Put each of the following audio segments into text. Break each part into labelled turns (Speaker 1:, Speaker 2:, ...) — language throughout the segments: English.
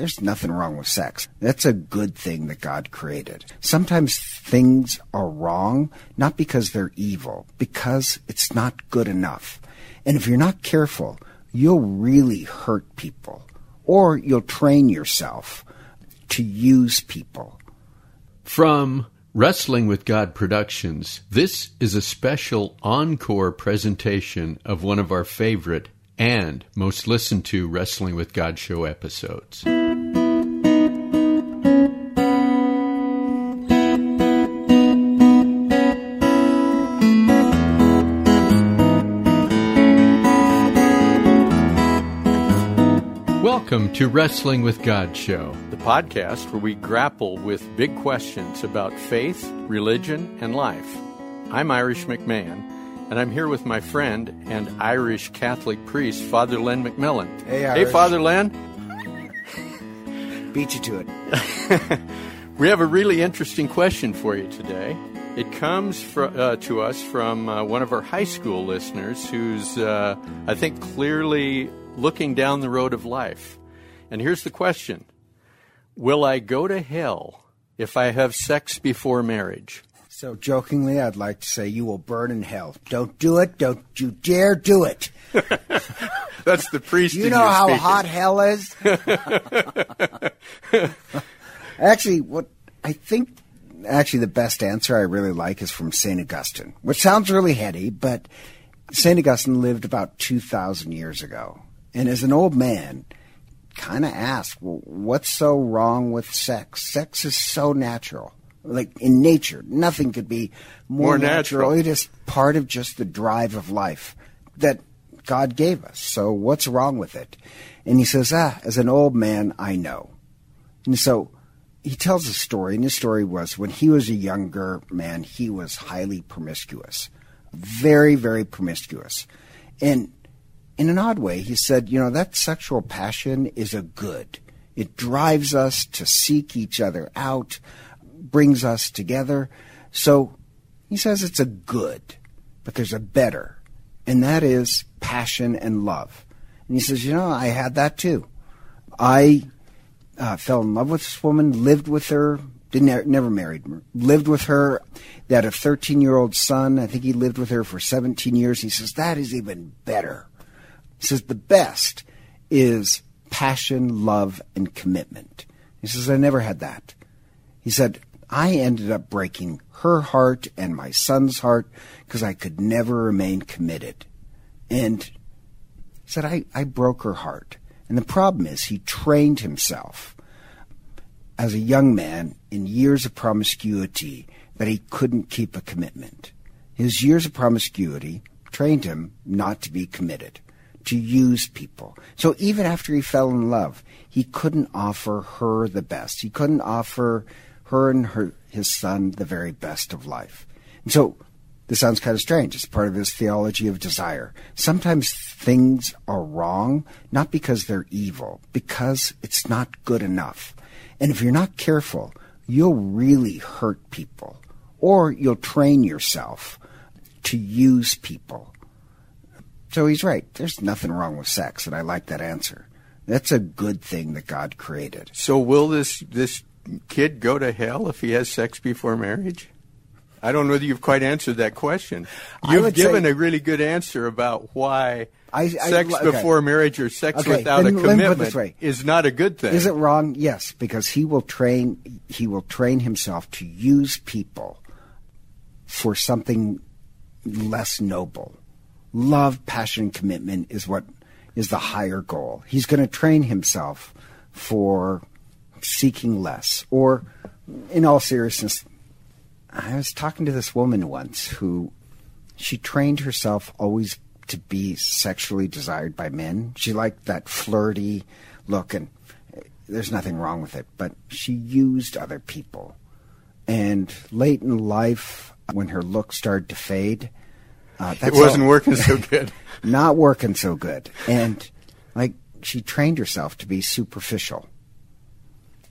Speaker 1: there's nothing wrong with sex. That's a good thing that God created. Sometimes things are wrong, not because they're evil, because it's not good enough. And if you're not careful, you'll really hurt people, or you'll train yourself to use people.
Speaker 2: From Wrestling with God Productions, this is a special encore presentation of one of our favorite and most listened to Wrestling with God show episodes. Welcome to Wrestling with God show,
Speaker 3: the podcast where we grapple with big questions about faith, religion, and life. I'm Irish McMahon, and I'm here with my friend and Irish Catholic priest, Father Len McMillan.
Speaker 1: Hey, Irish.
Speaker 3: Hey, Father Len.
Speaker 1: Beat you to it.
Speaker 3: we have a really interesting question for you today. It comes fr- uh, to us from uh, one of our high school listeners who's, uh, I think, clearly looking down the road of life. And here's the question Will I go to hell if I have sex before marriage?
Speaker 1: So, jokingly, I'd like to say you will burn in hell. Don't do it. Don't you dare do it.
Speaker 3: That's the priest.
Speaker 1: you know how
Speaker 3: speaking.
Speaker 1: hot hell is? actually, what I think, actually, the best answer I really like is from St. Augustine, which sounds really heady, but St. Augustine lived about 2,000 years ago. And as an old man, kind of ask, well, what's so wrong with sex? Sex is so natural. Like in nature, nothing could be more,
Speaker 3: More natural.
Speaker 1: It is part of just the drive of life that God gave us. So what's wrong with it? And he says, ah, as an old man, I know. And so he tells a story, and his story was when he was a younger man, he was highly promiscuous, very, very promiscuous. And in an odd way, he said, you know, that sexual passion is a good. It drives us to seek each other out, brings us together. So he says it's a good, but there's a better, and that is passion and love. And he says, you know, I had that too. I uh, fell in love with this woman, lived with her, didn't never married lived with her. They had a 13 year old son. I think he lived with her for 17 years. He says that is even better. He says the best is passion, love, and commitment. He says I never had that. He said I ended up breaking her heart and my son's heart because I could never remain committed. And he said I, I broke her heart. And the problem is he trained himself as a young man in years of promiscuity that he couldn't keep a commitment. His years of promiscuity trained him not to be committed, to use people. So even after he fell in love, he couldn't offer her the best. He couldn't offer her and her, his son the very best of life. And so this sounds kind of strange. It's part of his theology of desire. Sometimes things are wrong, not because they're evil, because it's not good enough. And if you're not careful, you'll really hurt people, or you'll train yourself to use people. So he's right. There's nothing wrong with sex, and I like that answer. That's a good thing that God created.
Speaker 3: So, will this this kid go to hell if he has sex before marriage? I don't know that you've quite answered that question. You've given
Speaker 1: say-
Speaker 3: a really good answer about why
Speaker 1: I- I-
Speaker 3: sex
Speaker 1: okay.
Speaker 3: before marriage or sex
Speaker 1: Okay,
Speaker 3: without a
Speaker 1: then let me put it
Speaker 3: commitment is not a good thing.
Speaker 1: Is it wrong? Yes, because he will train he will train himself to use people for something less noble. Love, passion, commitment is what is the higher goal. He's going to train himself for seeking less. Or, in all seriousness, I was talking to this woman once who she trained herself always to be sexually desired by men. She liked that flirty look, and eh, there's nothing wrong with it, but she used other people. And late in life, when her look started to fade, uh,
Speaker 3: it wasn't
Speaker 1: all-
Speaker 3: working so good.
Speaker 1: not working so good. And like she trained herself to be superficial.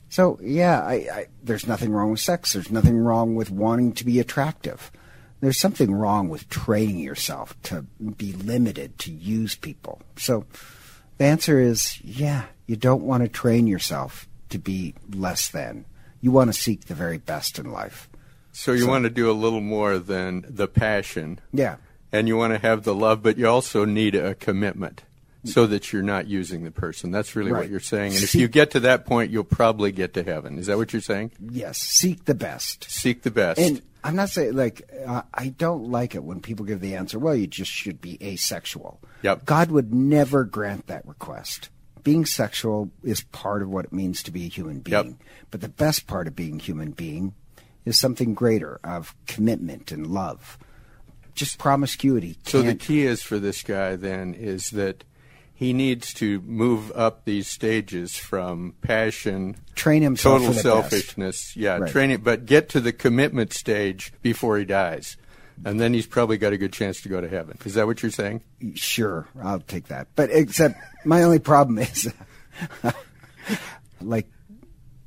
Speaker 1: So yeah, I, I, there's nothing wrong with sex. There's nothing wrong with wanting to be attractive. There's something wrong with training yourself to be limited to use people. So The answer is yeah, you don't want to train yourself to be less than. You want to seek the very best in life.
Speaker 3: So you so, want to do a little more than the passion.
Speaker 1: Yeah.
Speaker 3: And you want to have the love, but you also need a commitment so that you're not using the person. That's really right. what you're saying. And if you get to that point, you'll probably get to heaven. Is that what you're saying?
Speaker 1: Yes. Seek the best.
Speaker 3: Seek the best.
Speaker 1: And I'm not saying like uh, I don't like it when people give the answer. Well, you just should be asexual.
Speaker 3: Yep.
Speaker 1: God would never grant that request. Being sexual is part of what it means to be a human being. Yep. But the best part of being a human being is something greater of commitment and love. Just promiscuity.
Speaker 3: So the key is for this guy then is that he needs to move up these stages from passion,
Speaker 1: train himself,
Speaker 3: total selfishness,
Speaker 1: best.
Speaker 3: yeah,
Speaker 1: right.
Speaker 3: train it, but get to the commitment stage before he dies, and then he's probably got a good chance to go to heaven. Is that what you're saying?
Speaker 1: Sure, I'll take that. But except my only problem is, like,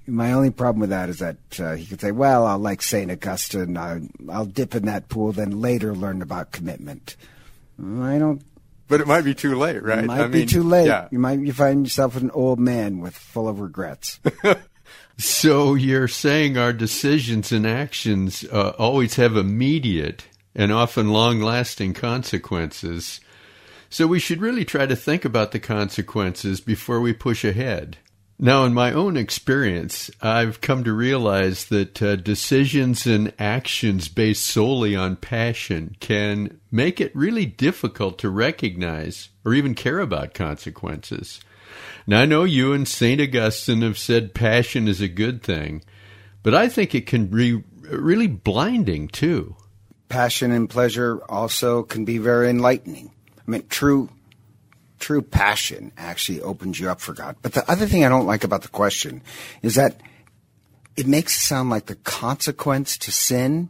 Speaker 1: my only problem with that is that uh, he could say, "Well, I'll like Saint Augustine. I'll, I'll dip in that pool, then later learn about commitment." I don't
Speaker 3: but it might be too late, right? It
Speaker 1: might I be too late. Yeah. You might you find yourself an old man with full of regrets.
Speaker 2: so you're saying our decisions and actions uh, always have immediate and often long-lasting consequences. So we should really try to think about the consequences before we push ahead. Now, in my own experience, I've come to realize that uh, decisions and actions based solely on passion can make it really difficult to recognize or even care about consequences. Now, I know you and St. Augustine have said passion is a good thing, but I think it can be really blinding too.
Speaker 1: Passion and pleasure also can be very enlightening. I mean, true true passion actually opens you up for God. But the other thing I don't like about the question is that it makes it sound like the consequence to sin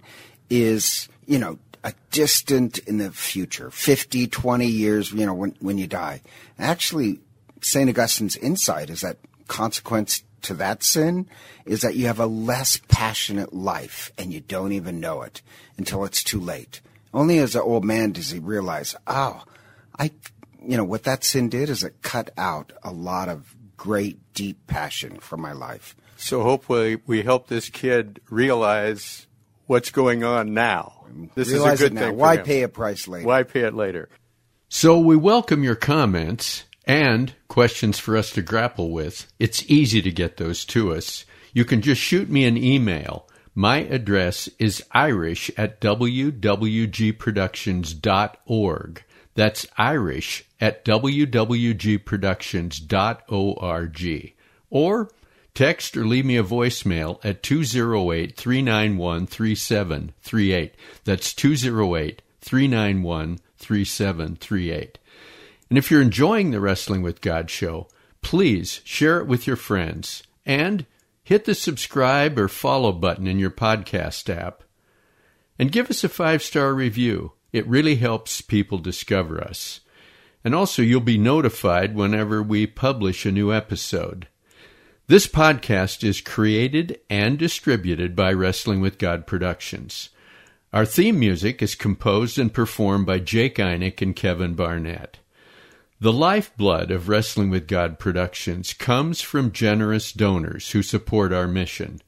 Speaker 1: is, you know, a distant in the future, 50, 20 years, you know, when, when you die. Actually, St. Augustine's insight is that consequence to that sin is that you have a less passionate life and you don't even know it until it's too late. Only as an old man does he realize, oh, I you know, what that sin did is it cut out a lot of great, deep passion from my life.
Speaker 3: So hopefully we help this kid realize what's going on now. This
Speaker 1: realize
Speaker 3: is a good
Speaker 1: thing. Why pay a price later?
Speaker 3: Why pay it later?
Speaker 2: So we welcome your comments and questions for us to grapple with. It's easy to get those to us. You can just shoot me an email. My address is irish at wwgproductions.org. That's Irish at wwgproductions.org. Or text or leave me a voicemail at 208 391 3738. That's 208 391 3738. And if you're enjoying the Wrestling with God show, please share it with your friends and hit the subscribe or follow button in your podcast app. And give us a five star review. It really helps people discover us. And also, you'll be notified whenever we publish a new episode. This podcast is created and distributed by Wrestling with God Productions. Our theme music is composed and performed by Jake Einig and Kevin Barnett. The lifeblood of Wrestling with God Productions comes from generous donors who support our mission.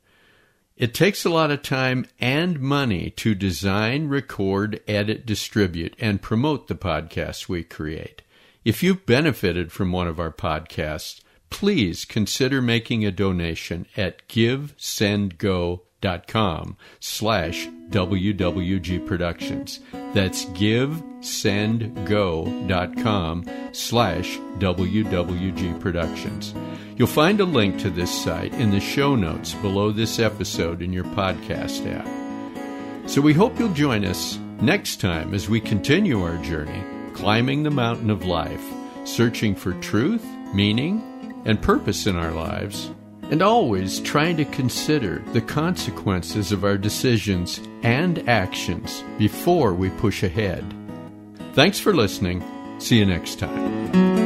Speaker 2: It takes a lot of time and money to design, record, edit, distribute, and promote the podcasts we create. If you've benefited from one of our podcasts, please consider making a donation at givesendgo.com slash WWG Productions. That's givesendgo.com slash WWG Productions. You'll find a link to this site in the show notes below this episode in your podcast app. So we hope you'll join us next time as we continue our journey climbing the mountain of life, searching for truth, meaning, and purpose in our lives, and always trying to consider the consequences of our decisions and actions before we push ahead. Thanks for listening. See you next time.